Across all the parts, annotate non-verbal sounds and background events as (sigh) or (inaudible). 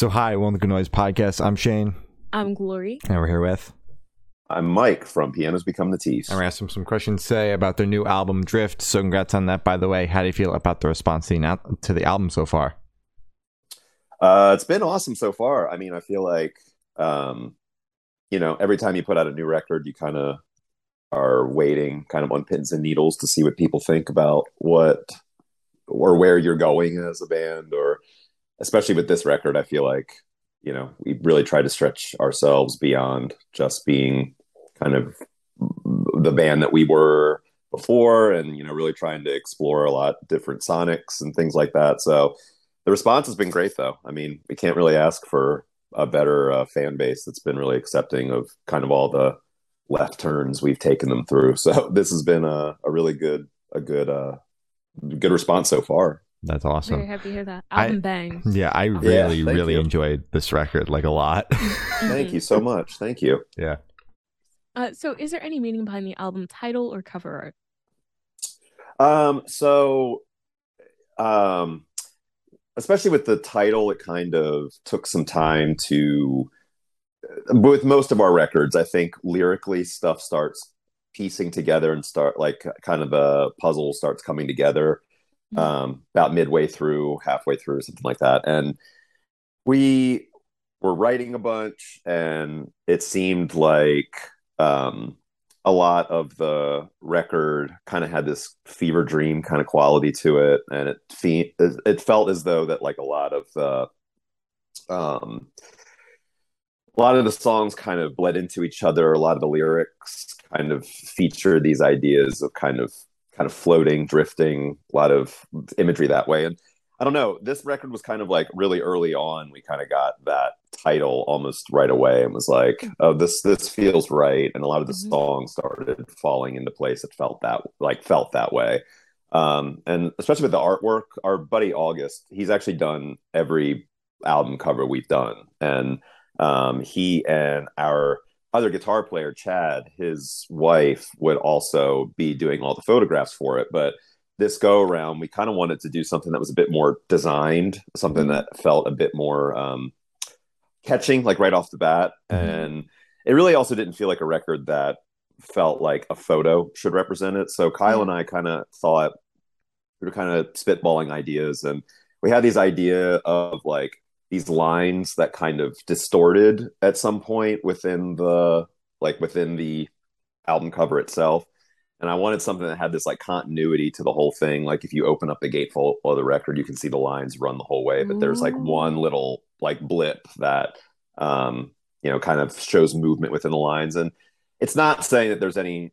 So, hi, welcome to Good Noise Podcast. I'm Shane, I'm Glory. and we're here with. I'm Mike from Pianos Become the Teeth. And we're asking some questions today about their new album, Drift. So, congrats on that, by the way. How do you feel about the response to the, to the album so far? Uh, it's been awesome so far. I mean, I feel like, um, you know, every time you put out a new record, you kind of are waiting kind of on pins and needles to see what people think about what or where you're going as a band or especially with this record i feel like you know we really try to stretch ourselves beyond just being kind of the band that we were before and you know really trying to explore a lot different sonics and things like that. So the response has been great though. I mean we can't really ask for a better uh, fan base that's been really accepting of kind of all the left turns we've taken them through. (laughs) So this has been a, a really good a good uh good response so far That's Very awesome. happy to hear that. I- Album bangs. Yeah, I really, thank really you. enjoyed this record like a lot. (laughs) thank you so much thank you yeah. Uh, so, is there any meaning behind the album title or cover art? Um, so, um, especially with the title, it kind of took some time to. With most of our records, I think lyrically stuff starts piecing together and start like kind of a puzzle starts coming together um, about midway through, halfway through, something like that. And we were writing a bunch, and it seemed like um, a lot of the record kind of had this fever dream kind of quality to it, and it fe- it felt as though that like a lot of the um, a lot of the songs kind of bled into each other. A lot of the lyrics kind of feature these ideas of kind of kind of floating, drifting, a lot of imagery that way. And I don't know, this record was kind of like really early on. We kind of got that title almost right away and was like, oh, this this feels right. And a lot of the Mhm. songs started falling into place. It felt that like felt that way. Um, and especially with the artwork, our buddy August, he's actually done every album cover we've done. And um, he and our other guitar player, Chad, his wife, would also be doing all the photographs for it. But this go around, we kind of wanted to do something that was a bit more designed, something that felt a bit more um, catching, like right off the bat. Mhm. And it really also didn't feel like a record that felt like a photo should represent it. So Kyle and I kind of thought we were kind of spitballing ideas, and we had these idea of like these lines that kind of distorted at some point within the like within the album cover itself. And i wanted something that had this like continuity to the whole thing. Like if you open up the gatefold of the record you can see the lines run the whole way. But there's like one little like blip that um you know kind of shows movement within the lines. And it's not saying that there's any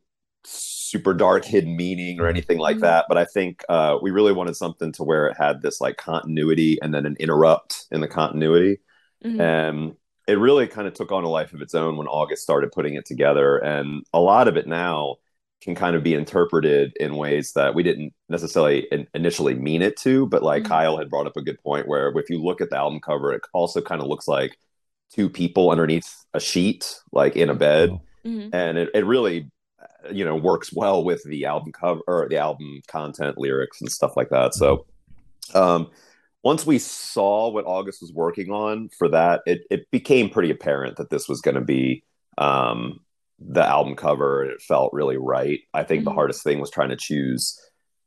super dark hidden meaning or anything like Mhm. that but i think uh we really wanted something to where it had this like continuity and then an interrupt in the continuity Mhm. and it really kind of took on a life of its own when August started putting it together. And a lot of it now can kind of be interpreted in ways that we didn't necessarily in- initially mean it to. But like Mhm. Kyle had brought up a good point where if you look at the album cover, it also kind of looks like two people underneath a sheet, like in a bed. Mhm. And it, it really, you know, works well with the album cover or the album content, lyrics, and stuff like that. So, um, once we saw what August was working on for that, it, it became pretty apparent that this was going to be um, the album cover, and it felt really right. I think the Mhm. hardest thing was trying to choose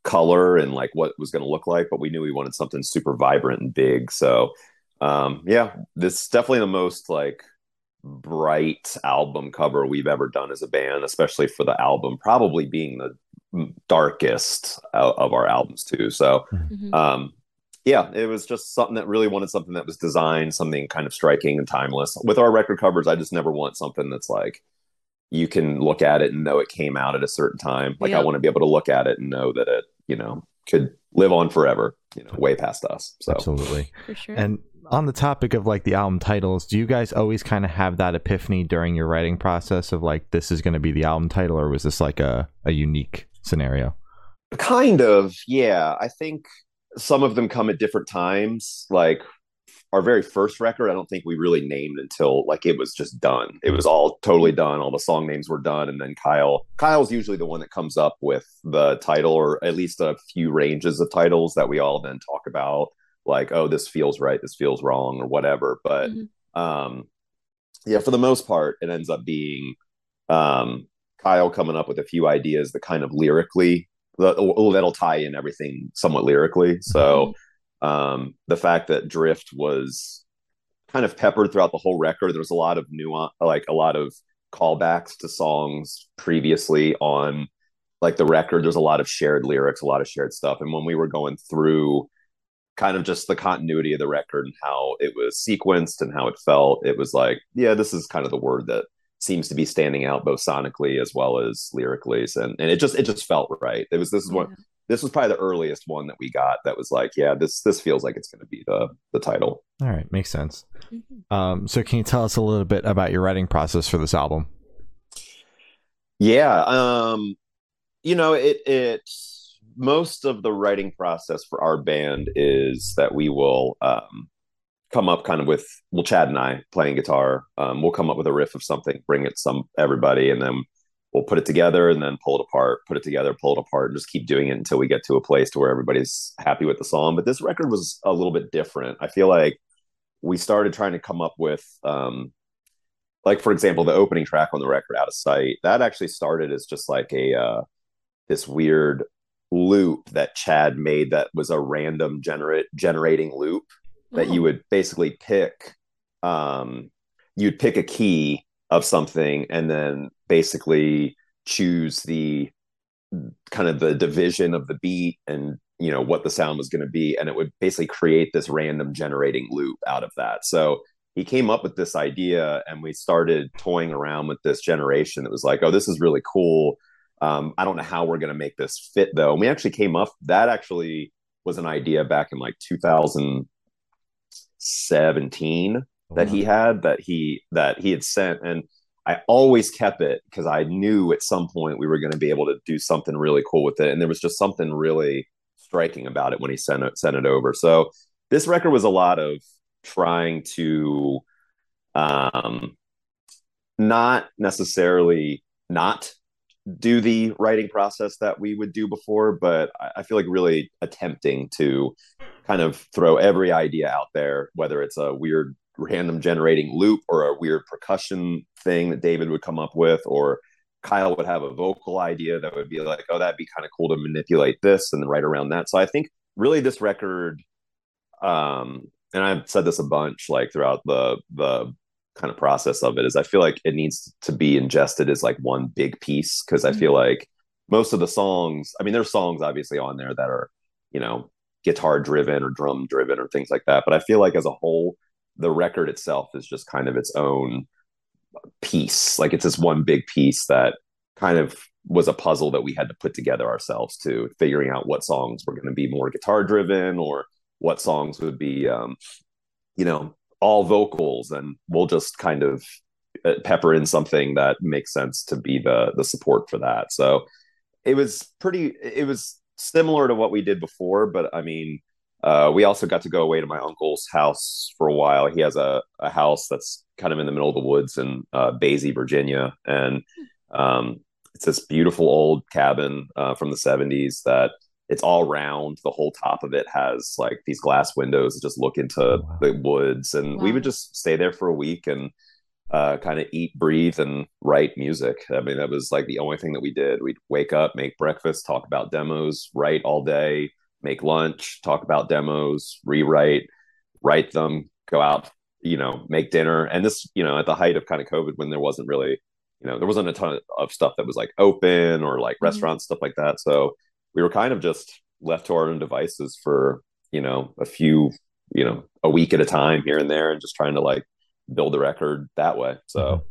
color and like what it was going to look like, but we knew we wanted something super vibrant and big. So, um, yeah, this is definitely the most like bright album cover we've ever done as a band, especially for the album, probably being the darkest of of our albums too. So, Mhm. um, yeah, it was just something that really wanted something that was designed, something kind of striking and timeless. With our record covers, I just never want something that's like you can look at it and know it came out at a certain time. Like I want to be able to look at it and know that it, you know, could live on forever, you know, way past us. So Absolutely. For sure. And on the topic of like the album titles, do you guys always kind of have that epiphany during your writing process of like this is going to be the album title, or was this like a, a unique scenario? Kind of, yeah. I think some of them come at different times. Like our very first record, I don't think we really named until like it was just done. It was all totally done. All the song names were done, and then Kyle. Kyle's usually the one that comes up with the title, or at least a few ranges of titles that we all then talk about like oh this feels right this feels wrong or whatever but Mhm. um yeah for the most part it ends up being um kyle coming up with a few ideas that kind of lyrically that- that'll tie in everything somewhat lyrically. So um the fact that drift was kind of peppered throughout the whole record there was a lot of nuance like a lot of callbacks to songs previously on like the record. There's a lot of shared lyrics a lot of shared stuff and when we were going through kind of just the continuity of the record and how it was sequenced and how it felt it was like yeah this is kind of the word that seems to be standing out both sonically as well as lyrically and, and it just it just felt right it was this is one Yeah. this was probably the earliest one that we got that was like yeah this this feels like it's going to be the the title All right, makes sense. Mhm. Um, so can you tell us a little bit about your writing process for this album? Yeah, um, you know, it it most of the writing process for our band is that we will um come up kind of with well Chad and I playing guitar, um, we'll come up with a riff of something, bring it some everybody, and then we'll put it together and then pull it apart, put it together, pull it apart, and just keep doing it until we get to a place to where everybody's happy with the song. But this record was a little bit different. I feel like we started trying to come up with um like for example the opening track on the record out of sight that actually started as just like a uh this weird loop that chad made that was a random generate generating loop that Oh. you would basically pick um you'd pick a key of something and then basically choose the kind of the division of the beat and you know what the sound was going to be and it would basically create this random generating loop out of that so he came up with this idea and we started toying around with this generation that was like oh this is really cool um, i don't know how we're going to make this fit though. And we actually came up that actually was an idea back in like 2017 that he had that he that he had sent. And i always kept it because i knew at some point we were going to be able to do something really cool with it. And there was just something really striking about it when he sent it sent it over. So this record was a lot of trying to um not necessarily not do the writing process that we would do before but i, feel like really attempting to kind of throw every idea out there whether it's a weird random generating loop or a weird percussion thing that david would come up with or kyle would have a vocal idea that would be like oh that'd be kind of cool to manipulate this and then right around that. So i think really this record um and i've said this a bunch like throughout the the kind of process of it is i feel like it needs to be ingested as like one big piece because i feel like most of the songs i mean there's songs obviously on there that are you know guitar driven or drum driven or things like that but i feel like as a whole the record itself is just kind of its own piece. Like it's this one big piece that kind of was a puzzle that we had to put together ourselves to figuring out what songs were going to be more guitar driven or what songs would be um you know all vocals and we'll just kind of uh, pepper in something that makes sense to be the the support for that. So it was pretty it was similar to what we did before but i mean uh, we also got to go away to my uncle's house for a while. He has a, a house that's kind of in the middle of the woods in uh, Basie, Virginia, and um, it's this beautiful old cabin uh, from the 70s that it's all round. The whole top of it has like these glass windows that just look into Wow. the woods, and we would just stay there for a week and uh, kind of eat, breathe, and write music. I mean, that was like the only thing that we did. We'd wake up, make breakfast, talk about demos, write all day, make lunch, talk about demos, rewrite, write them, go out, you know, make dinner. And this, you know, at the height of kind of COVID when there wasn't really, you know, there wasn't a ton of stuff that was like open or like Mhm. restaurants, stuff like that. So we were kind of just left to our own devices for, you know, a few, you know, a week at a time here and there and just trying to like build the record that way. So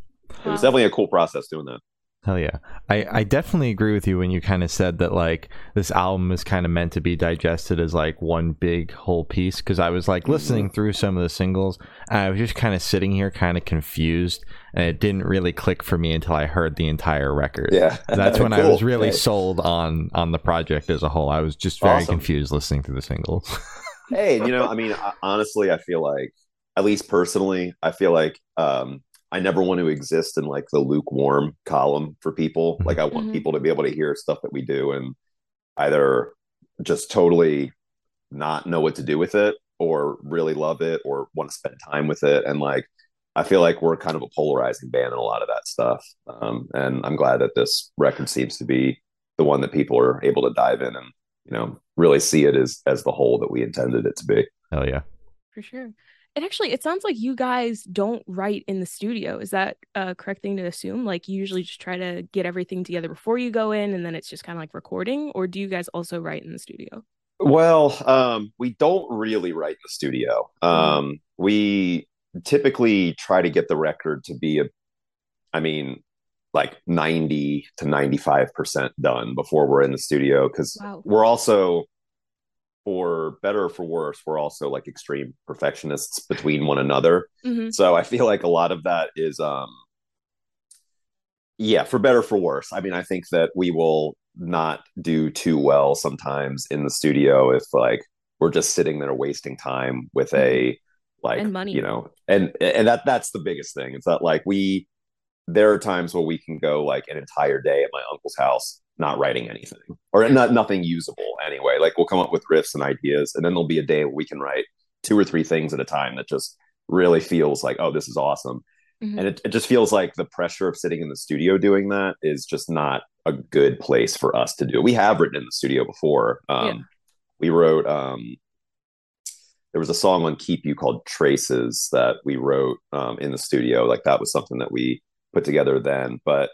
it was definitely a cool process doing that. Hell yeah. I, I definitely agree with you when you kind of said that like this album is kind of meant to be digested as like one big whole piece because I was like listening through some of the singles and I was just kind of sitting here kind of confused and it didn't really click for me until I heard the entire record. Yeah. That's when I (laughs) was really sold on on the project as a whole. I was just very Awesome. confused listening through the singles. hey you know i mean honestly i feel like at least personally i feel like um i never want to exist in like the lukewarm column for people like i want Mhm. people to be able to hear stuff that we do and either just totally not know what to do with it or really love it or want to spend time with it and like I feel like we're kind of a polarizing band in a lot of that stuff. Um, and I'm glad that this record seems to be the one that people are able to dive in and, you know, really see it as as the whole that we intended it to be. Hell yeah. For sure. And actually, it sounds like you guys don't write in the studio. Is that a correct thing to assume? Like, you usually just try to get everything together before you go in, and then it's just kind of like recording, or do you guys also write in the studio? Well, um, we don't really write in the studio. Um, we typically try to get the record to be a, I mean, like 90 to 95% done before we're in the studio because Wow. we're also for better or for worse we're also like extreme perfectionists between one another. Hmm so i feel like a lot of that is um yeah for better or for worse. I mean i think that we will not do too well sometimes in the studio if like we're just sitting there wasting time with a like And money. you know and and that that's the biggest thing. It's that like we there are times where we can go like an entire day at my uncle's house not writing anything or not nothing usable anyway. Like we'll come up with riffs and ideas and then there'll be a day where we can write two or three things at a time that just really feels like oh this is awesome. Mhm. and it, it just feels like the pressure of sitting in the studio doing that is just not a good place for us to do we have written in the studio before. Um Yeah. we wrote um there was a song on keep you called traces that we wrote um in the studio. Like that was something that we put together then. But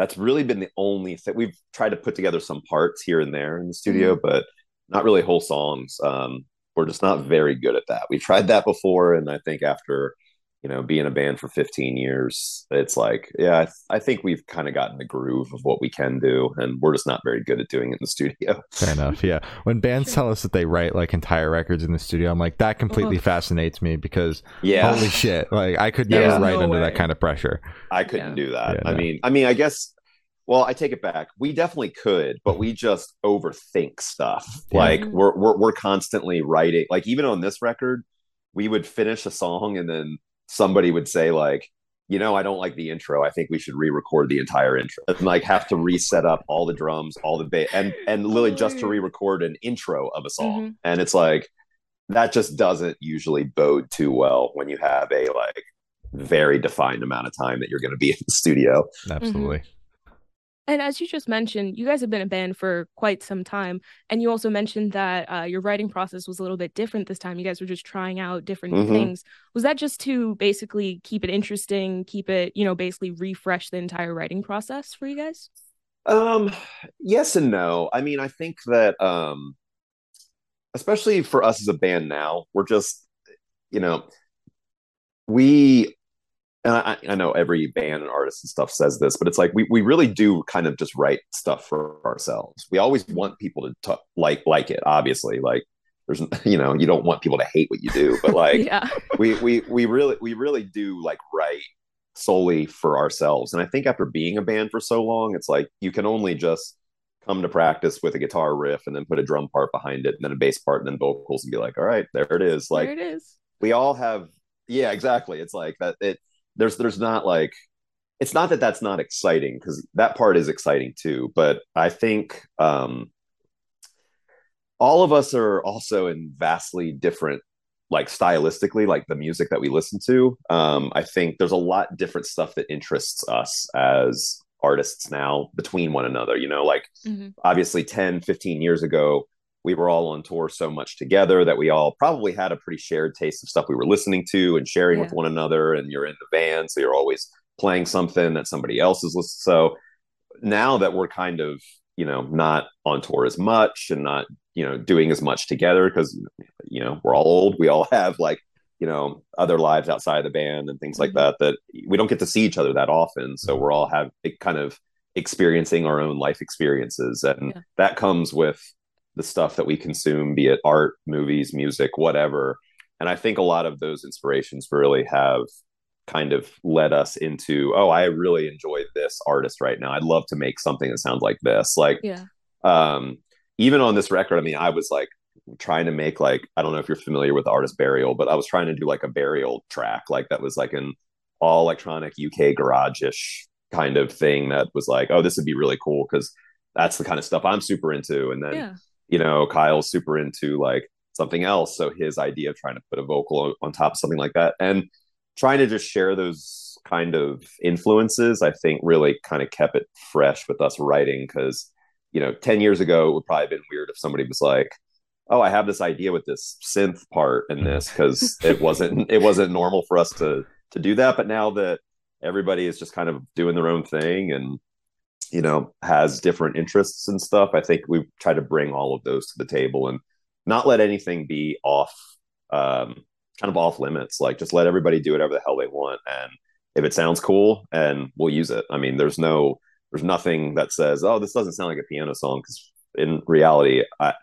that's really been the only thing we've tried to put together some parts here and there in the studio but not really whole songs um we're just not very good at that. We've tried that before and i think after you know being a band for 15 years it's like yeah i, th- I think we've kind of gotten the groove of what we can do and we're just not very good at doing it in the (laughs) studio Fair enough. Yeah. When bands Sure. tell us that they write like entire records in the studio, I'm like, that completely Ugh. fascinates me because yeah holy shit. Like, I could never Yeah. write No under way. that kind of pressure. I couldn't Yeah. do that. Yeah, I no. mean, I mean, I guess. Well, I take it back. We definitely could, but we just overthink stuff. Yeah. Like Mhm. we're, we're we're constantly writing. Like even on this record, we would finish a song and then somebody would say like, you know, I don't like the intro. I think we should re-record the entire intro and like have to reset up all the drums, all the bass, and and literally just to re-record an intro of a song. Mhm. And it's like that just doesn't usually bode too well when you have a like very defined amount of time that you're going to be in the studio. Absolutely. And as you just mentioned, you guys have been a band for quite some time. And you also mentioned that uh, your writing process was a little bit different this time. You guys were just trying out different Mhm. things. Was that just to basically keep it interesting, keep it, you know, basically refresh the entire writing process for you guys? Um, yes and no. I mean, I think that um especially for us as a band now, we're just, you know, we and I, I know every band and artist and stuff says this, but it's like we, we really do kind of just write stuff for ourselves. We always want people to t- like like it. Obviously, like there's (laughs) you know you don't want people to hate what you do, but (laughs) like yeah. we we we really we really do like write solely for ourselves and i think after being a band for so long it's like you can only just come to practice with a guitar riff and then put a drum part behind it and then a bass part and then vocals and be like all right there it is like there it is. we all have yeah exactly it's like that it there's there's not like it's not that that's not exciting because that part is exciting too but i think um all of us are also in vastly different like stylistically like the music that we listen to um i think there's a lot different stuff that interests us as artists now between one another you know like Mhm. obviously 10 15 years ago we were all on tour so much together that we all probably had a pretty shared taste of stuff we were listening to and sharing with one another and you're in the band so you're always playing something that somebody else is listening so now that we're kind of you know not on tour as much and not you know doing as much together because you know we're all old we all (laughs) have like you know other lives outside of the band and things like Mhm. that that we don't get to see each other that often so we're all have kind of experiencing our own life experiences and Yeah. that comes with the stuff that we consume be it art movies music whatever and i think a lot of those inspirations really have kind of led us into oh i really enjoy this artist right now i'd love to make something that sounds like this like Yeah. um even on this record i mean i was like trying to make like i don't know if you're familiar with the artist burial but i was trying to do like a burial track like that was like an all electronic uk garage-ish kind of thing that was like oh this would be really cool because that's the kind of stuff i'm super into and then Yeah. You know kyle's super into like something else. So his idea of trying to put a vocal on top of something like that and trying to just share those kind of influences, I think really kind of kept it fresh with us writing because, you know, 10 years ago, it would probably have been weird if somebody was like, oh, I have this idea with this synth part in this because (laughs) it wasn't it wasn't normal for us to to do that. But now that everybody is just kind of doing their own thing and you know has different interests and stuff, I think we try to bring all of those to the table and not let anything be off um, kind of off limits. Like just let everybody do whatever the hell they want, and if it sounds cool, and we'll use it. I mean, there's no there's nothing that says, oh, this doesn't sound like a piano song because in reality, I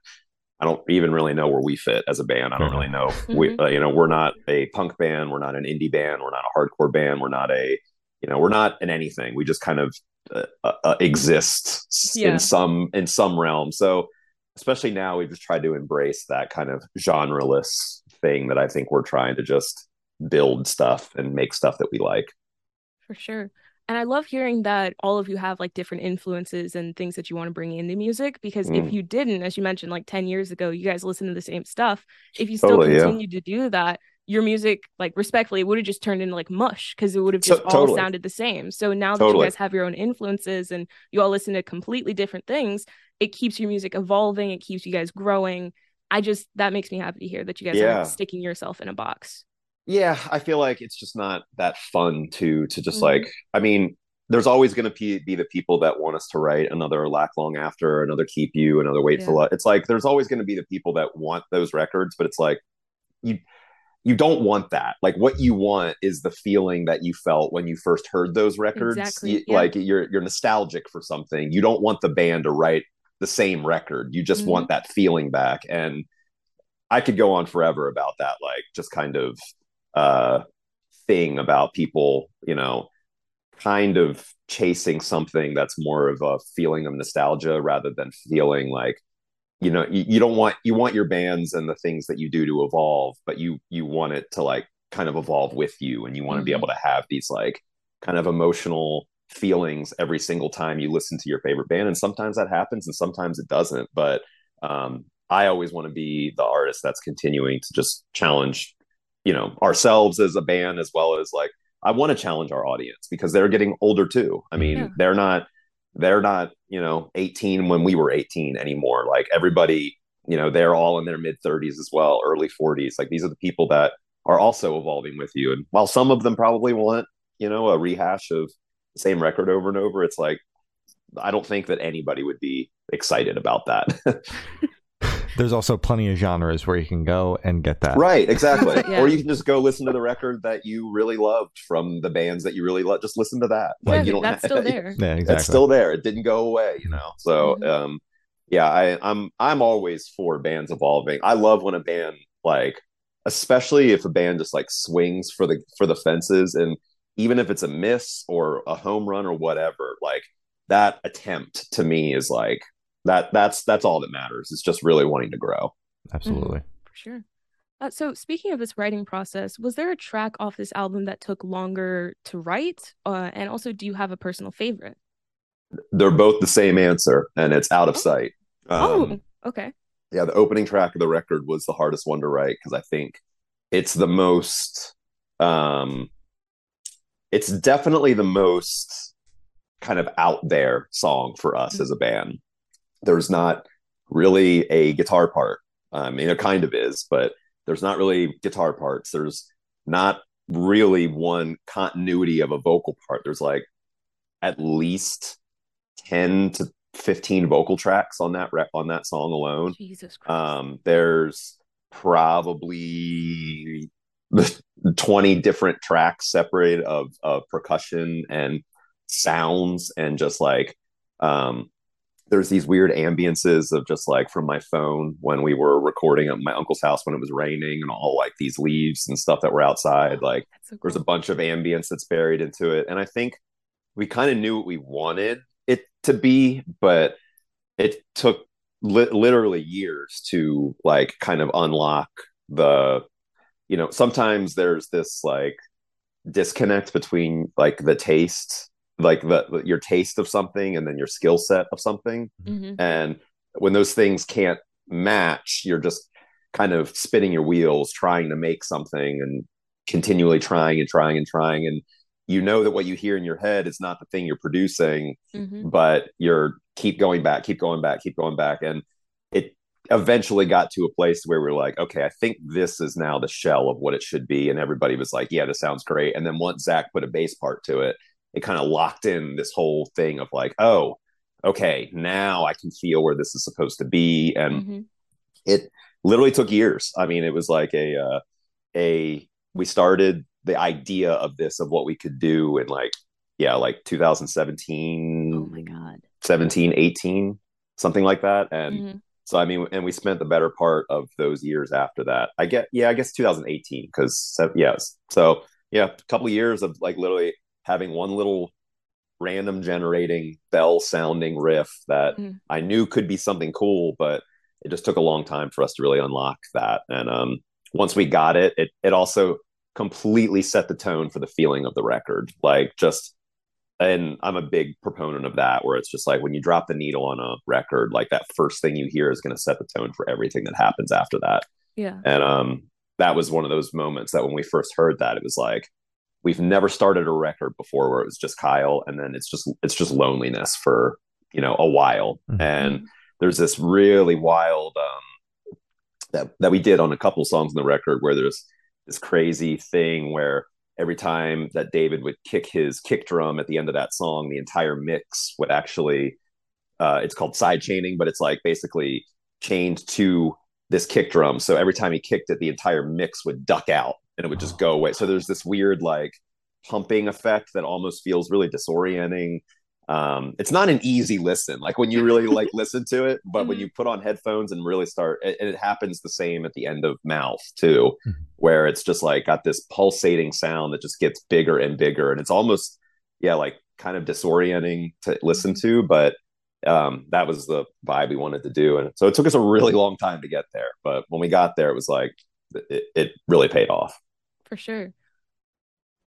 I don't even really know where we fit as a band. I don't really know. Mm-hmm. We, uh, you know, we're not a punk band. We're not an indie band. We're not a hardcore band. We're not a, you know, we're not in anything. We just kind of uh, uh, uh exist yeah. in some in some realm. So, especially now, we've just tried to embrace that kind of genreless thing that I think we're trying to just build stuff and make stuff that we like. For sure. And I love hearing that all of you have like different influences and things that you want to bring into music because mm. if you didn't, as you mentioned, like 10 years ago, you guys listened to the same stuff. If you still totally, continued yeah. to do that, your music, like respectfully, would have just turned into like mush because it would have just so, all totally. sounded the same. So now that totally. you guys have your own influences and you all listen to completely different things, it keeps your music evolving, it keeps you guys growing. I just that makes me happy to hear that you guys yeah. aren't sticking yourself in a box yeah i feel like it's just not that fun to to just mm-hmm. like i mean there's always going to be, be the people that want us to write another lack long after another keep you another wait yeah. for love it's like there's always going to be the people that want those records but it's like you you don't want that like what you want is the feeling that you felt when you first heard those records exactly. you, yeah. like you're you're nostalgic for something you don't want the band to write the same record you just mm-hmm. want that feeling back and i could go on forever about that like just kind of uh, thing about people, you know, kind of chasing something that's more of a feeling of nostalgia rather than feeling like you know you, you, don't want you want your bands and the things that you do to evolve but you you want it to like kind of evolve with you and you want to mm-hmm. be able to have these like kind of emotional feelings every single time you listen to your favorite band and sometimes that happens and sometimes it doesn't but um i always want to be the artist that's continuing to just challenge you know ourselves as a band as well as like I want to challenge our audience because they're getting older too. I mean, yeah. they're not they're not, you know, 18 when we were 18 anymore. Like everybody, you know, they're all in their mid 30s as well, early 40s. Like these are the people that are also evolving with you. And while some of them probably want, you know, a rehash of the same record over and over, it's like I don't think that anybody would be excited about that. (laughs) there's also plenty of genres where you can go and get that. Right, exactly. (laughs) yeah. Or you can just go listen to the record that you really loved from the bands that you really love. Just listen to that. Like yeah, you don't that's (laughs) still there. yeah, exactly. It's still there. It didn't go away, you know. So mm-hmm. um yeah, I, I'm I'm always for bands evolving. I love when a band like especially if a band just like swings for the for the fences and even if it's a miss or a home run or whatever, like that attempt to me is like that that's that's all that matters. It's just really wanting to grow. Absolutely. Mm, for sure. Uh, so speaking of this writing process was there a track off this album that took longer to write? Uh, and also do you have a personal favorite? They're both the same answer and it's out of oh. sight. Oh, um, oh okay. yeah the opening track of the record was the hardest one to write because i think it's the most um it's definitely the most kind of out there song for us mm-hmm. as a band there's not really a guitar part. I mean, it kind of is, but there's not really guitar parts. There's not really one continuity of a vocal part. There's like at least 10 to 15 vocal tracks on that rep on that song alone. Jesus Christ. Um, there's probably (laughs) 20 different tracks separate of, of percussion and sounds and just like um there's these weird ambiances of just like from my phone when we were recording at my uncle's house when it was raining and all like these leaves and stuff that were outside like so cool. there's a bunch of ambience that's buried into it and i think we kind of knew what we wanted it to be but it took li- literally years to like kind of unlock the you know sometimes there's this like disconnect between like the taste like the your taste of something and then your skill set of something. Mm-hmm. and when those things can't match you're just kind of spinning your wheels trying to make something and continually trying and trying and trying. And you know that what you hear in your head is not the thing you're producing Mhm. but you're keep going back keep going back keep going back. And it eventually got to a place where we're like okay i think this is now the shell of what it should be. And everybody was like yeah this sounds great. And then once zach put a bass part to it it kind of locked in this whole thing of like oh okay now i can feel where this is supposed to be and Mhm. it literally took years. I mean, it was like a uh, a we started the idea of this of what we could do in like yeah, like 2017, Oh my god. 17, 18, something like that. And Mhm. so I mean, and we spent the better part of those years after that. I get yeah, I guess 2018 because yes. So yeah, a couple of years of like literally having one little random generating bell sounding riff that Mhm. I knew could be something cool, but it just took a long time for us to really unlock that. And um, once we got it, it it also completely set the tone for the feeling of the record. Like just and I'm a big proponent of that where it's just like when you drop the needle on a record, like that first thing you hear is going to set the tone for everything that happens after that. Yeah. And um, that was one of those moments that when we first heard that, it was like we've never started a record before where it was just Kyle, and then it's just it's just loneliness for you know a while. Mhm. And there's this really wild um, that that we did on a couple songs in the record where there's this crazy thing where every time that David would kick his kick drum at the end of that song, the entire mix would actually uh, it's called side chaining, but it's like basically chained to this kick drum. So every time he kicked it, the entire mix would duck out and it would just go away. So there's this weird like pumping effect that almost feels really disorienting. Um, it's not an easy listen, like when you really like (laughs) listen to it, but when Mhm. you put on headphones and really start, and it happens the same at the end of mouth too, Mhm. where it's just like got this pulsating sound that just gets bigger and bigger, and it's almost yeah, like kind of disorienting to listen to, but um, that was the vibe we wanted to do, and so it took us a really long time to get there, but when we got there, it was like it, it really paid off. For sure.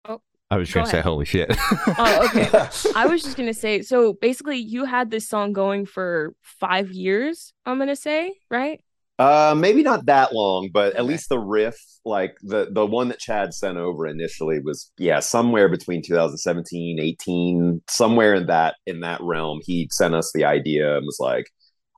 Oh, I was Go trying to say, holy shit. Oh, okay. (laughs) I was just gonna say, so basically, you had this song going for five years. I'm gonna say, right? Uh, maybe not that long, but at Okay. least the riff, like the the one that Chad sent over initially, was yeah somewhere between 2017, 18, somewhere in that in that realm. He sent us the idea and was like,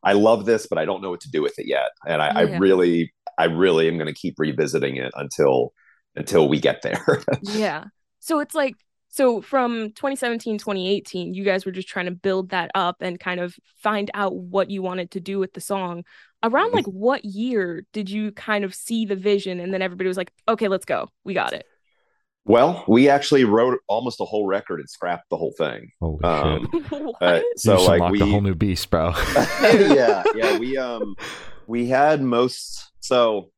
"I love this, but I don't know what to do with it yet." And I, I really, I really am going to keep revisiting it until until we get there. (laughs) Yeah. So it's like, so from 2017, 2018, you guys were just trying to build that up and kind of find out what you wanted to do with the song. Around Mhm. like what year did you kind of see the vision and then everybody was like, okay, let's go. We got it. well, we actually wrote almost a whole record and scrapped the whole thing. holy Um, shit. (laughs) Uh, so just like unlocked we a whole new beast, bro. (laughs) yeah, yeah. We um we had most so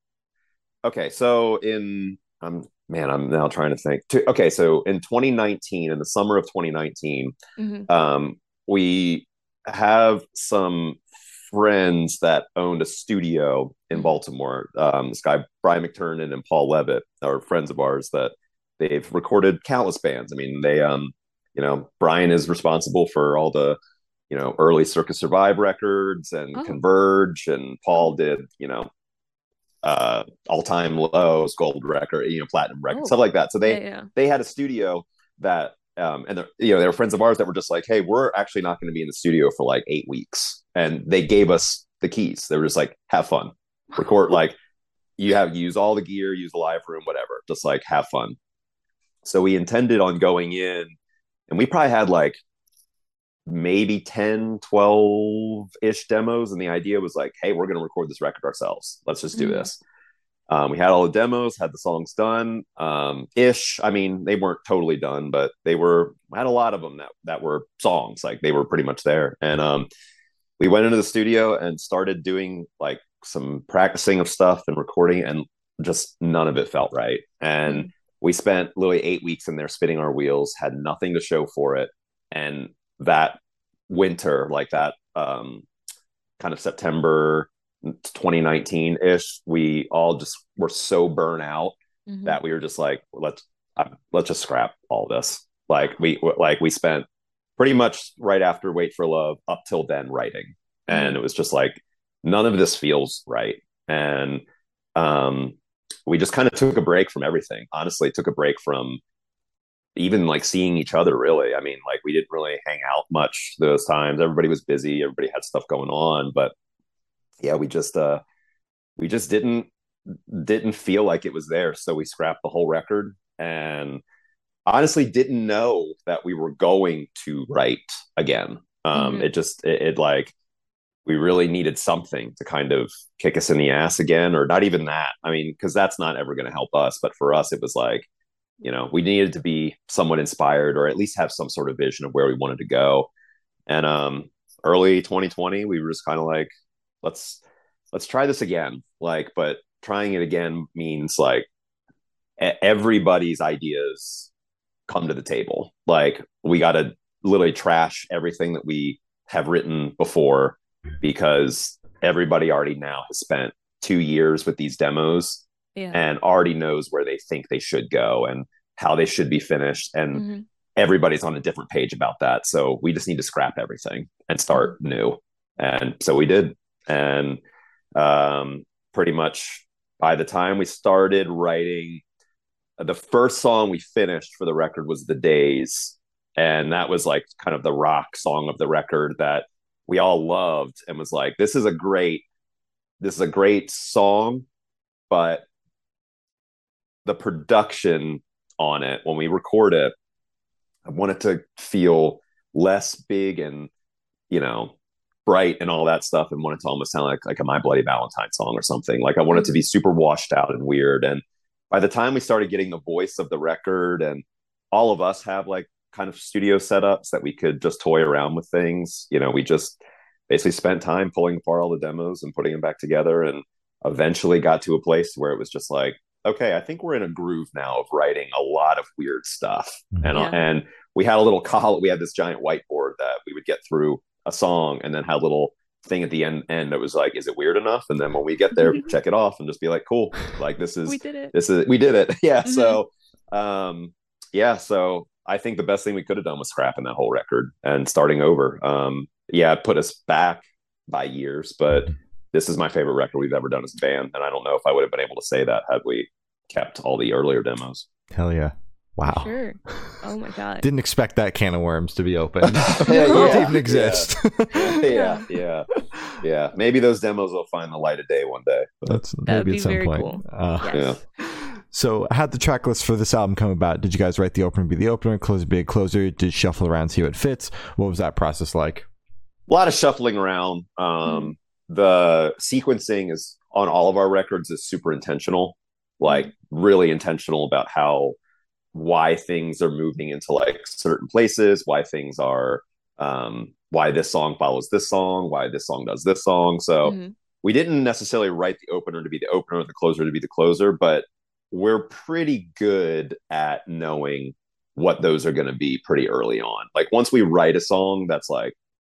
okay, so in um man, I'm now trying to think. To, okay, so in 2019, in the summer of 2019, Mhm. um, we have some friends that owned a studio in Mhm. Baltimore. Um, this guy Brian McTernan and Paul Leavitt are friends of ours that they've recorded countless bands. I mean, they um, you know, Brian is responsible for all the you know early Circa Survive records and Oh. Converge, and Paul did you know uh all time lows gold record you know platinum record Oh. stuff like that. So they yeah, yeah. they had a studio that um and they're, you know they were friends of ours that were just like hey we're actually not going to be in the studio for like eight weeks. And they gave us the keys. They were just like have fun. Record (laughs) like you have use all the gear use the live room whatever. Just like have fun. So we intended on going in and we probably had like maybe 10 12 ish demos and the idea was like hey we're going to record this record ourselves. Let's just do Mhm. this. Um, we had all the demos had the songs done um, ish. I mean they weren't totally done but they were had a lot of them that, that were songs like they were pretty much there. And um, we went into the studio and started doing like some practicing of stuff and recording and just none of it felt right. And Mhm. we spent literally eight weeks in there spinning our wheels had nothing to show for it and that winter like that um, kind of september 2019 ish we all just were so burnt out Mhm. that we were just like let's uh, let's just scrap all this like we like we spent pretty much right after wait for love up till then writing and it was just like none of this feels right and um, we just kind of took a break from everything. Honestly, took a break from even like seeing each other. Really, I mean, like we didn't really hang out much those times. Everybody was busy. Everybody had stuff going on, but yeah, we just uh, we just didn't didn't feel like it was there. So we scrapped the whole record and honestly didn't know that we were going to write again. Um, mm-hmm. It just, it, it, like, we really needed something to kind of kick us in the ass again, or not even that. I mean, because that's not ever going to help us. But for us, it was like, you know, we needed to be somewhat inspired or at least have some sort of vision of where we wanted to go. And um, early 2020, we were just kind of like, let's let's try this again. Like, but trying it again means like everybody's ideas come to the table. Like we got to literally trash everything that we have written before because everybody already now has spent two years with these demos yeah. and already knows where they think they should go and how they should be finished. And mm-hmm. everybody's on a different page about that. So we just need to scrap everything and start mm-hmm. new. And so we did. And um, pretty much by the time we started writing the first song we finished for the record was the days and that was like kind of the rock song of the record that we all loved and was like this is a great this is a great song but the production on it when we record it i want it to feel less big and you know bright and all that stuff and want it to almost sound like like a My Bloody Valentine song or something. Like I want it to be mm-hmm. super washed out and weird. And by the time we started getting the voice of the record and all of us have like kind of studio setups that we could just toy around with things, you know, we just basically spent time pulling apart all the demos and putting them back together and eventually got to a place where it was just like, okay, I think we're in a groove now of writing a lot of weird stuff. Mm-hmm. And yeah. and we had a little call we had this giant whiteboard that we would get through a song and then had a little thing at the end end that was like is it weird enough and then when we get there (laughs) check it off and just be like cool like this is we did it this is we did it (laughs) yeah mm-hmm. so um yeah so i think the best thing we could have done was scrapping that whole record and starting over um yeah it put us back by years but this is my favorite record we've ever done as a band and i don't know if i would have been able to say that had we kept all the earlier demos hell yeah Wow. Sure. (laughs) Oh my god. Didn't expect that can of worms to be open. (laughs) (laughs) yeah, yeah, even exist. Yeah. yeah. yeah, yeah, Maybe those demos will find the light of day one day. But. That's maybe at some point. Cool. Uh, yes. Yeah. So, how'd the track list for this album come about? Did you guys write the opener be the opener, closer be a closer? Did shuffle around see what fits? What was that process like? A lot of shuffling around. Um, the sequencing is on all of our records is super intentional, like really intentional about how why things are moving into like certain places, why things are um why this song follows this song, why this song does this song. So mm-hmm. we didn't necessarily write the opener to be the opener or the closer to be the closer, but we're pretty good at knowing what those are going to be pretty early on. Like once we write a song that's like,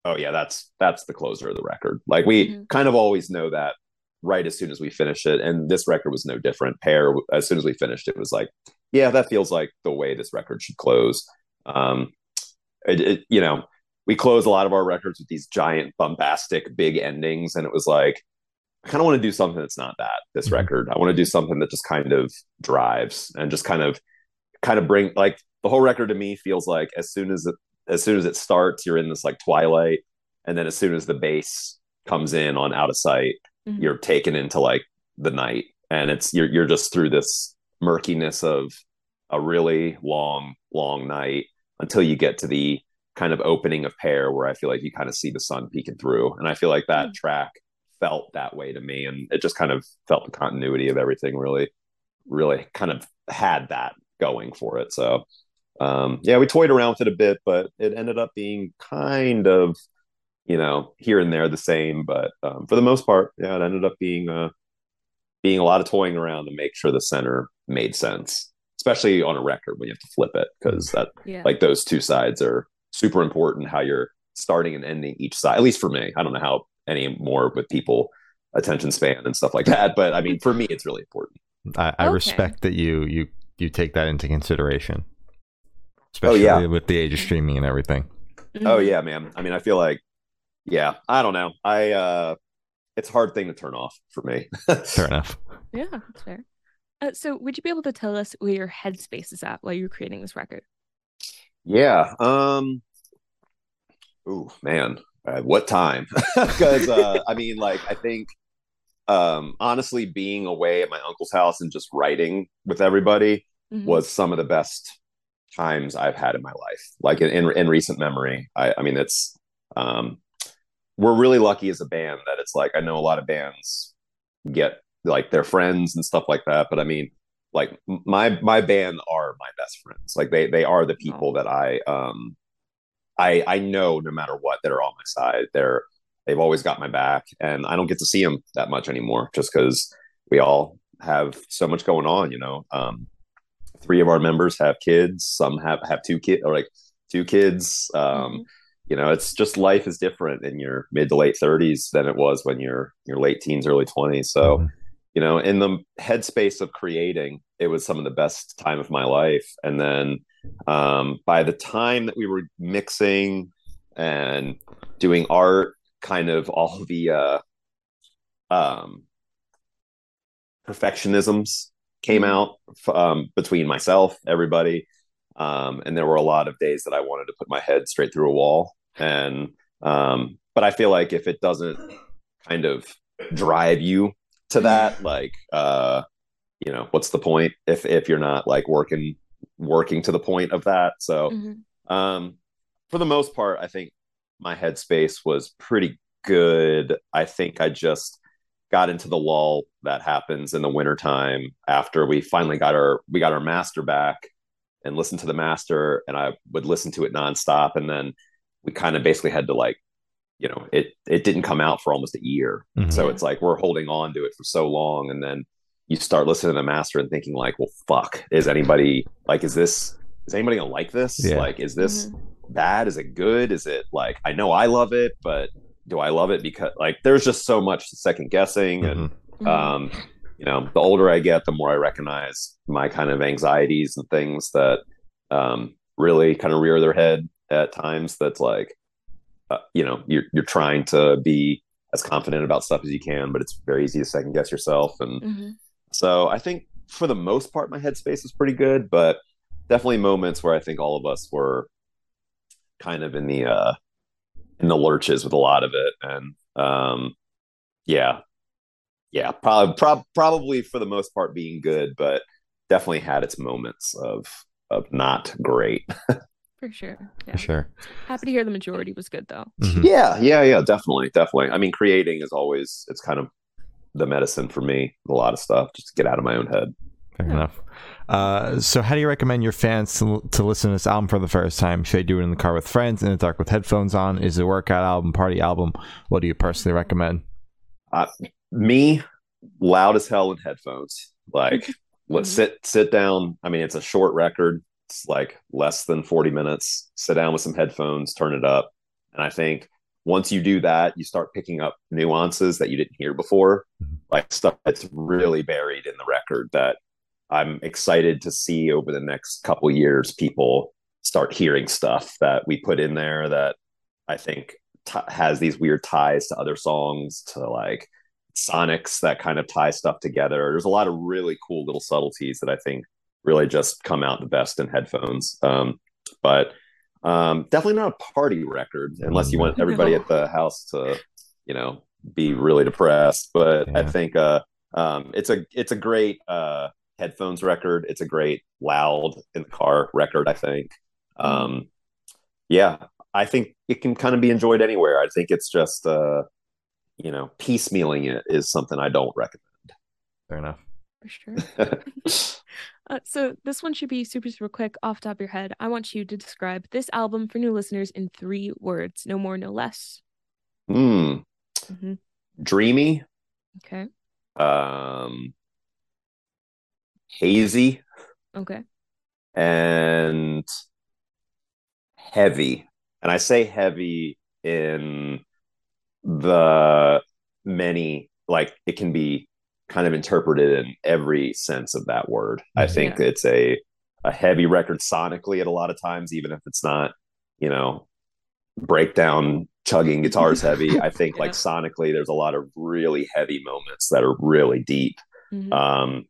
oh yeah, that's that's the closer of the record. Like we mm-hmm. kind of always know that right as soon as we finish it. And this record was no different. Pair as soon as we finished it, was like, yeah, that feels like the way this record should close. Um, it, it, you know, we close a lot of our records with these giant, bombastic, big endings, and it was like, I kind of want to do something that's not that. This mm-hmm. record, I want to do something that just kind of drives and just kind of, kind of bring like the whole record to me feels like as soon as it, as soon as it starts, you're in this like twilight, and then as soon as the bass comes in on Out of Sight, mm-hmm. you're taken into like the night, and it's you're you're just through this murkiness of a really long, long night until you get to the kind of opening of Pear where I feel like you kind of see the sun peeking through. And I feel like that mm. track felt that way to me. And it just kind of felt the continuity of everything really, really kind of had that going for it. So um yeah, we toyed around with it a bit, but it ended up being kind of, you know, here and there the same. But um, for the most part, yeah, it ended up being uh being a lot of toying around to make sure the center made sense, especially on a record when you have to flip it because that yeah. like those two sides are super important. How you're starting and ending each side. At least for me, I don't know how any more with people attention span and stuff like that, but I mean for me, it's really important. I, I okay. respect that you you you take that into consideration, especially oh, yeah. with the age of streaming and everything. Mm-hmm. Oh yeah, man. I mean, I feel like, yeah, I don't know. I uh it's a hard thing to turn off for me. (laughs) Fair enough. Yeah, that's fair. Uh, so, would you be able to tell us where your headspace is at while you're creating this record? Yeah. Um. Ooh, man, uh, what time? (laughs) Because uh, I mean, like, I think, um, honestly, being away at my uncle's house and just writing with everybody Mhm. was some of the best times I've had in my life. Like in in, in recent memory, I, I mean, it's um, we're really lucky as a band that it's like I know a lot of bands get like their friends and stuff like that, but I mean, like my my band are my best friends. Like they they are the people that I um I I know no matter what that are on my side. They're they've always got my back, and I don't get to see them that much anymore just because we all have so much going on. You know, um, three of our members have kids. Some have have two kids or like two kids. Um, Mhm. You know, it's just life is different in your mid to late thirties than it was when you're your late teens, early twenties. So Mhm. you know in the headspace of creating it was some of the best time of my life and then um, by the time that we were mixing and doing art kind of all the uh, um, perfectionisms came out um, between myself everybody um, and there were a lot of days that i wanted to put my head straight through a wall. And um, but i feel like if it doesn't kind of drive you to that like uh you know what's the point if if you're not like working working to the point of that? So Mhm. um for the most part i think my headspace was pretty good. I think i just got into the lull that happens in the wintertime after we finally got our we got our master back and listened to the master and i would listen to it nonstop and then we kind of basically had to like you know it it didn't come out for almost a year Mhm. so it's like we're holding on to it for so long, and then you start listening to the master and thinking like, well, fuck, is anybody like, is this, is anybody gonna like this? Yeah. Like, is this Mhm. bad? Is it good? Is it like, I know I love it, but do I love it because like there's just so much second guessing and Mhm. Mhm. um, you know, the older I get, the more I recognize my kind of anxieties and things that um, really kind of rear their head at times. That's like, uh, you know, you're you're trying to be as confident about stuff as you can, but it's very easy to second guess yourself. And Mhm. so I think for the most part, my headspace is pretty good, but definitely moments where I think all of us were kind of in the uh, in the lurches with a lot of it, and um, yeah, yeah, probably prob- probably for the most part being good, but definitely had its moments of of not great. (laughs) For sure. Yeah. For sure. Happy to hear the majority was good though. Mhm. Yeah, yeah, yeah, definitely, definitely. I mean, creating is always it's kind of the medicine for me. A lot of stuff just to get out of my own head. Fair Yeah. enough. Uh, so, how do you recommend your fans to, to listen to this album for the first time? Should they do it in the car with friends, in the dark with headphones on? Is it a workout album, party album? What do you personally recommend? Me, loud as hell with headphones. Like, let's Mhm. sit sit down. I mean, it's a short record. It's like less than forty minutes. Sit down with some headphones, turn it up, and I think once you do that, you start picking up nuances that you didn't hear before, Mhm. like stuff that's really buried in the record that I'm excited to see over the next couple years. People start hearing stuff that we put in there that I think t- has these weird ties to other songs, to like sonics that kind of tie stuff together. There's a lot of really cool little subtleties that I think really just come out the best in headphones. Um, but um, definitely not a party record unless you want everybody No. at the house to, you know, be really depressed. But I think uh, um, it's a it's a great uh, headphones record. It's a great loud in the car record. I think. Um, yeah, I think it can kind of be enjoyed anywhere. I think it's just uh, you know, piecemealing it is something I don't recommend. Fair enough. For sure. (laughs) Uh, so this one should be super super quick off the top of your head. I want you to describe this album for new listeners in three words, no more, no less. Hmm. hmm Dreamy, Okay. um, hazy, Okay. and heavy. And I say heavy in the many, like it can be kind of interpreted in every sense of that word. I think Yeah. it's a a heavy record sonically at a lot of times, even if it's not, you know, breakdown chugging guitars (laughs) heavy. I think Yeah. like sonically, there's a lot of really heavy moments that are really deep. Mhm. Um,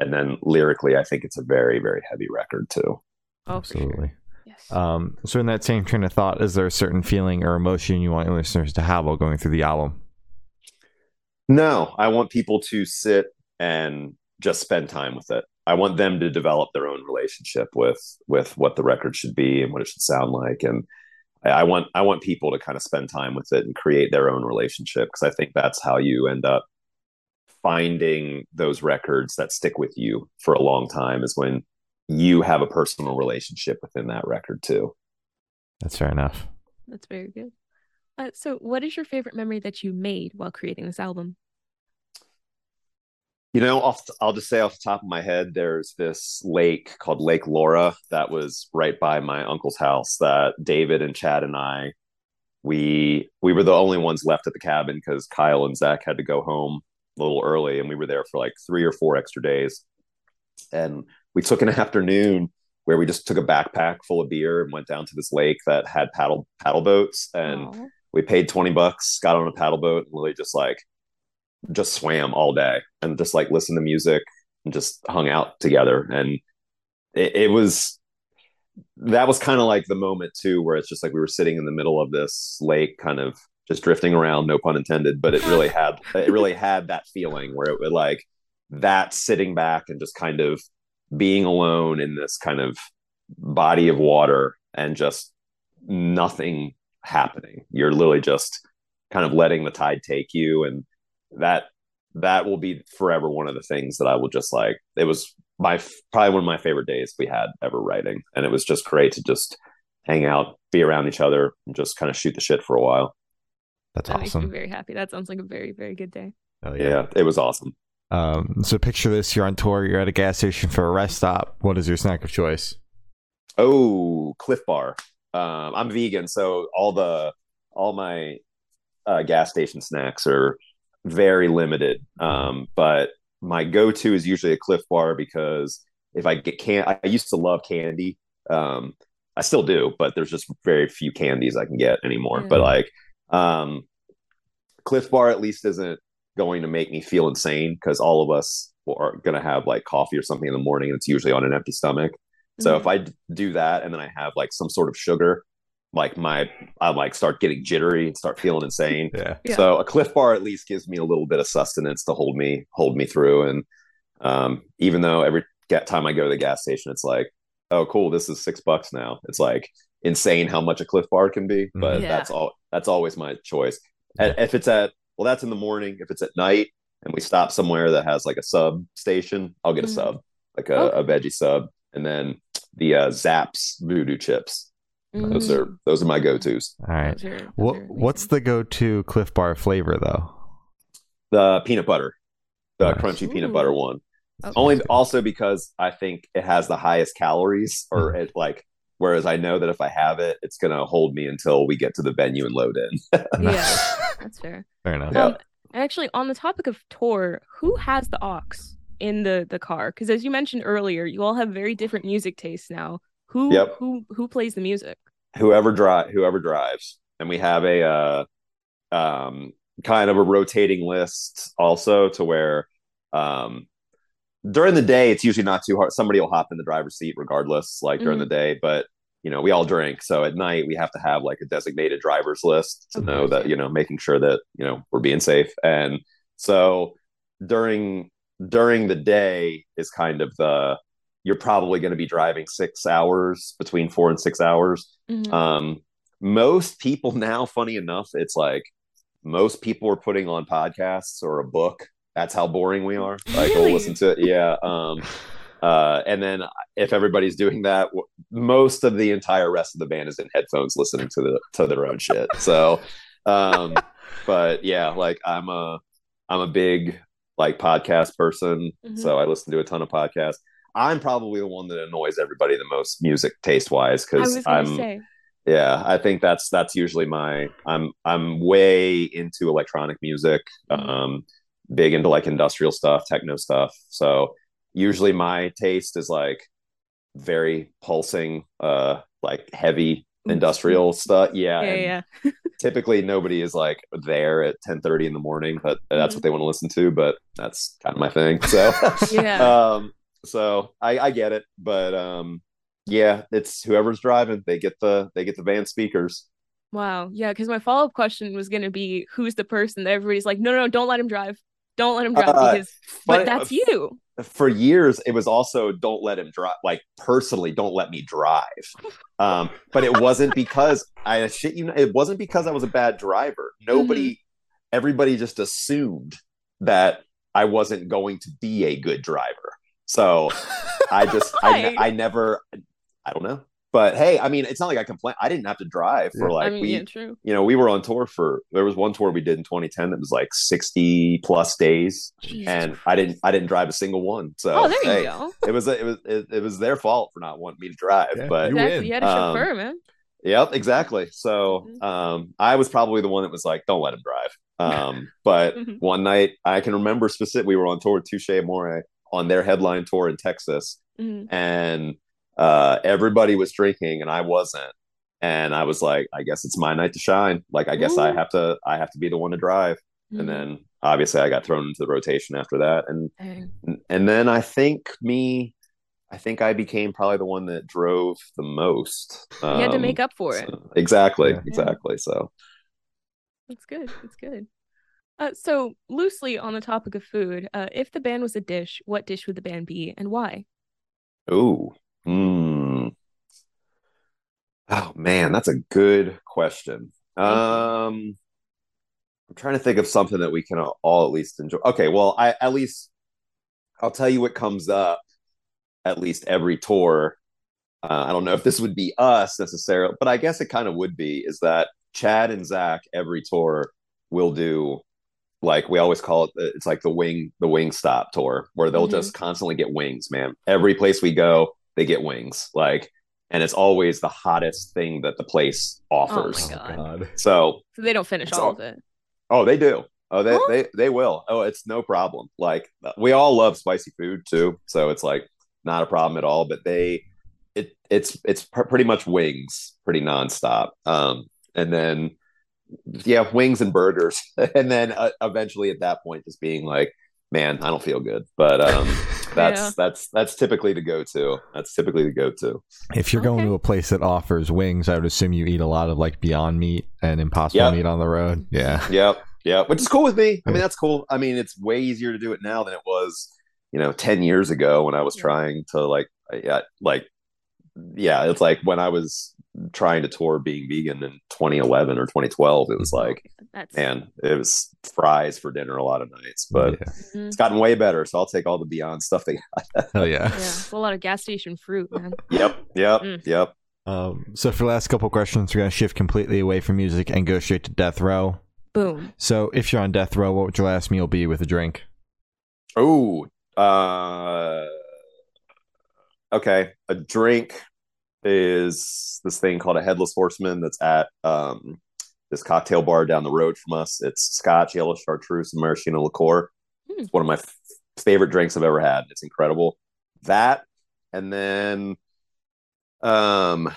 and then lyrically, I think it's a very, very heavy record too. oh, for sure. Absolutely. Yes. Um, so in that same train of thought, is there a certain feeling or emotion you want your listeners to have while going through the album? No, I want people to sit and just spend time with it. I want them to develop their own relationship with with what the record should be and what it should sound like. And I, I want I want people to kind of spend time with it and create their own relationship because I think that's how you end up finding those records that stick with you for a long time is when you have a personal relationship within that record too. That's fair enough. That's very good. Uh, so, what is your favorite memory that you made while creating this album? You know, off, I'll just say off the top of my head, there's this lake called Lake Laura that was right by my uncle's house. That David and Chad and I, we we were the only ones left at the cabin because Kyle and Zach had to go home a little early, and we were there for like three or four extra days. And we took an (laughs) afternoon where we just took a backpack full of beer and went down to this lake that had paddle paddle boats, and Aw. we paid 20 bucks got on a paddle boat and really just like just swam all day and just like listened to music and just hung out together and it, it was that was kind of like the moment too where it's just like we were sitting in the middle of this lake kind of just drifting around no pun intended but it really had (laughs) it really had that feeling where it would like that sitting back and just kind of being alone in this kind of body of water and just nothing happening. You're literally just kind of letting the tide take you, and that that will be forever one of the things that I will just like. It was my probably one of my favorite days we had ever writing, and it was just great to just hang out, be around each other, and just kind of shoot the shit for a while. That's That makes me awesome. very happy. That sounds like a very, very good day. Oh Yeah, it was awesome. Um, so picture this: you're on tour, you're at a gas station for a rest stop. What is your snack of choice? Oh, Clif Bar. Um, I'm vegan, so all the all my uh, gas station snacks are very limited. Um, but my go-to is usually a Clif Bar because if I get can, I used to love candy. Um, I still do, but there's just very few candies I can get anymore. Yeah. But like, um, Clif Bar at least isn't going to make me feel insane because all of us are going to have like coffee or something in the morning, and it's usually on an empty stomach. So Mhm. if I d- do that and then I have like some sort of sugar, like my I like start getting jittery and start feeling insane. (laughs) Yeah, Yeah. So a Cliff Bar at least gives me a little bit of sustenance to hold me hold me through. And um, even though every time I go to the gas station, it's like, oh, cool, this is six bucks now. It's like insane how much a Clif Bar can be, but Yeah. that's all. That's always my choice. And if it's at well, that's in the morning. If it's at night and we stop somewhere that has like a sub station, I'll get a Mhm. sub, like a, Okay. a veggie sub, and then the uh, Zapp's Voodoo chips. Those Mm. are those are my go tos. all right. Those are- those What what's the go-to Clif Bar flavor though? The peanut butter, the Nice. crunchy peanut butter one. Okay. Only also because I think it has the highest calories, or Mm. it like. Whereas I know that if I have it, it's gonna hold me until we get to the venue and load in. (laughs) Yeah, that's fair. Fair enough. Um, and actually, on the topic of tour, who has the aux in the the car? Because as you mentioned earlier, you all have very different music tastes now. Who Yep. who who plays the music? whoever drive whoever drives and we have a uh um kind of a rotating list also to where um during the day it's usually not too hard somebody will hop in the driver's seat regardless like during Mhm. the day but you know we all drink so at night we have to have like a designated driver's list to Of know that you know making sure that you know we're being safe and so during during the day is kind of the you're probably going to be driving six hours between four and six hours Mhm. um, most people (laughs) now, funny enough, it's like most people are putting on podcasts or a book. That's how boring we are. (laughs) Like Really? we'll listen to it, yeah. Um, uh, and then if everybody's doing that, w- most of the entire rest of the band is in headphones listening to the to their own shit. So, um, (laughs) but yeah, like I'm a I'm a big like podcast person, Mhm. so I listen to a ton of podcasts. I'm probably the one that annoys everybody the most music taste wise because I'm say. yeah i think that's that's usually my i'm i'm way into electronic music Mhm. um big into like industrial stuff techno stuff so usually my taste is like very pulsing uh like heavy industrial stuff. Yeah, Yeah, yeah. (laughs) typically nobody is like there at ten thirty in the morning, but that's Mhm. what they want to listen to. But that's kind of my thing. So (laughs) Yeah. (laughs) um, so I, I get it, but um, yeah, it's whoever's driving, they get the they get the van speakers. Wow. Yeah, because my follow-up question was gonna be who's the person that everybody's like, no, no, don't let him drive. Don't let him drive Uh, because but funny- that's you. for years it was also don't let him drive like personally don't let me drive. (laughs) Um but it wasn't because i shit you it wasn't because i was a bad driver. Nobody everybody just assumed that i wasn't going to be a good driver. So i just I, (laughs) I never i don't know but hey i mean it's not like i complain i didn't have to drive for like I mean, we yeah, true. you know we were on tour for there was one tour we did in 2010 that was like 60 plus days Jesus and Christ. I didn't I didn't drive a single one. So Oh, there you go. it was it was it, it was their fault for not wanting me to drive. Yeah, but you Exactly. win. You had a Um, chauffeur, man. yep, exactly. So Mhm. um, I was probably the one that was like, "Don't let him drive." Um, but (laughs) Mhm. one night I can remember specific. We were on tour with Touche Amore on their headline tour in Texas, Mhm. and uh, everybody was drinking, and I wasn't. And I was like, "I guess it's my night to shine. Like, I guess I have to. I have to be the one to drive." Mhm. And then obviously I got thrown into the rotation after that, and Dang. and then I think me, I think I became probably the one that drove the most. you had to Um, make up for it. exactly, Yeah. exactly. So That's good. That's good. Uh, so loosely on the topic of food, uh, if the band was a dish, what dish would the band be and why? Ooh. Hmm. Oh man, that's a good question. Um I'm trying to think of something that we can all at least enjoy. Okay, well, I at least I'll tell you what comes up at least every tour. Uh, I don't know if this would be us necessarily, but I guess it kind of would be. Is that Chad and Zach every tour will do like we always call it it's like the wing the wing stop tour where they'll Mhm. just constantly get wings man every place we go they get wings like and it's always the hottest thing that the place offers. Oh God. God. so So they don't finish It's all all- of it. oh they do. Oh they, Huh? they they will. Oh it's no problem. Like we all love spicy food too. So it's like not a problem at all. But they it it's it's pr- pretty much wings pretty nonstop. Um and then yeah wings and burgers. (laughs) And then uh, eventually at that point just being like man i don't feel good. But um (laughs) that's Yeah. that's that's typically the go-to that's typically the go-to If you're going Okay. to a place that offers wings, I would assume you eat a lot of like Beyond Meat and Impossible Yep. Meat on the road. Yeah. Yep, Yeah, Which is cool with me. I mean, that's cool. I mean, it's way easier to do it now than it was, you know, ten years ago when I was Yeah. trying to like, yeah, like, yeah, it's like when I was trying to tour being vegan in 2011 or 2012. It was like, That's man, it was fries for dinner a lot of nights, but yeah. Mhm. it's gotten way better. So I'll take all the Beyond stuff. They, Hell yeah. yeah, it's a lot of gas station fruit, man. yep, yep, Mm. yep. Um, so for the last couple questions, we're gonna shift completely away from music and go straight to death row. Boom. So if you're on death row, what would your last meal be with a drink? Oh, uh, okay. A drink is this thing called a headless horseman that's at um, this cocktail bar down the road from us. It's Scotch, yellow chartreuse, and maraschino liqueur. Hmm. It's one of my f- favorite drinks I've ever had. It's incredible. That and then, um,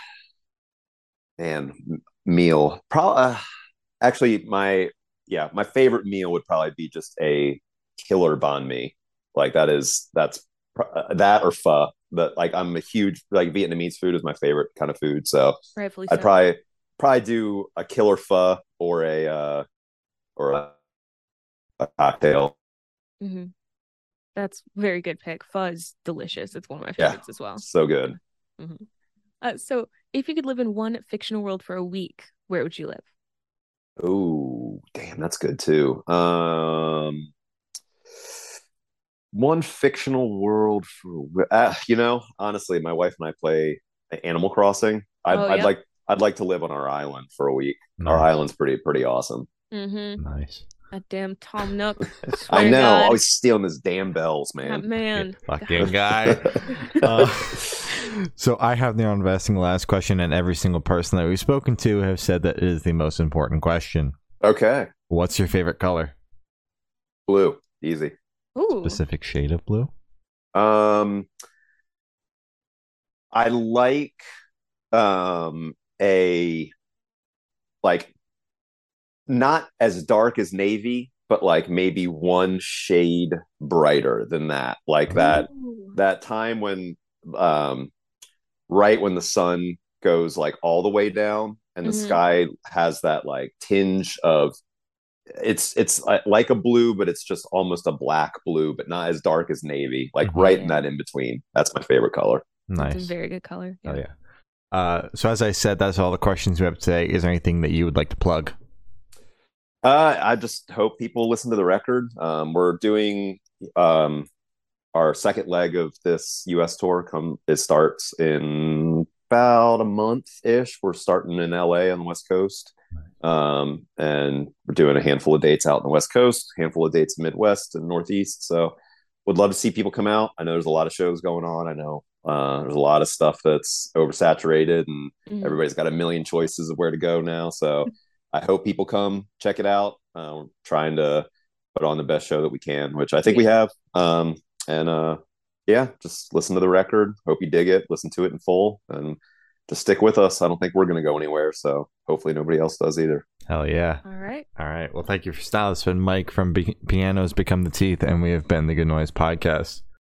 man, m- meal. Probably, uh, actually, my yeah, my favorite meal would probably be just a killer banh mi. Like that is that's pr- uh, that or pho. But like I'm a huge like Vietnamese food is my favorite kind of food. So Rightfully. I'd probably probably do a killer pho or a uh or a, a cocktail. Mm-hmm. That's very good pick. Fuzz, delicious. It's one of my Yeah. favorites as well. So good. Uh, so, if you could live in one fictional world for a week, where would you live? Oh, damn, that's good too. Um, one fictional world for uh, you know, honestly, my wife and I play Animal Crossing. I'd, Oh, I'd like I'd like to live on our island for a week. Our island's pretty pretty awesome. Mm-hmm. Nice. That damn Tom Nook. (laughs) I Swear know, God. always stealing his damn bells, That man. man. Fucking guy. (laughs) Uh, so I have the investing last question, and every single person that we've spoken to have said that it is the most important question. okay, What's your favorite color? blue, easy. Ooh. Specific shade of blue? Um, I like um a like not as dark as navy, but like maybe one shade brighter than that. Like that Ooh. that time when um right when the sun goes like all the way down and the Mhm. sky has that like tinge of it's it's uh, like a blue but it's just almost a black blue but not as dark as navy like Mhm. right in that in between that's my favorite color That's Nice. a very good color. Oh yeah. Uh, so as I said, that's all the questions we have today. Is there anything that you would like to plug? Uh, I just hope people listen to the record. Um, we're doing um, our second leg of this U.S. tour. Come, it starts in about a month ish. We're starting in L.A. on the West Coast, um, and we're doing a handful of dates out in the West Coast, handful of dates Midwest and Northeast. So, would love to see people come out. I know there's a lot of shows going on. I know uh, there's a lot of stuff that's oversaturated and Mhm. everybody's got a million choices of where to go now. So (laughs) I hope people come check it out. Uh, we're trying to put on the best show that we can, which I think we have. Um, and uh, yeah, just listen to the record. Hope you dig it. Listen to it in full, and just stick with us. I don't think we're going to go anywhere. So hopefully nobody else does either. Hell yeah. All right. All right. Well, thank you for style. It's been Mike from Be- Pianos Become the Teeth, and we have been the Good Noise Podcast.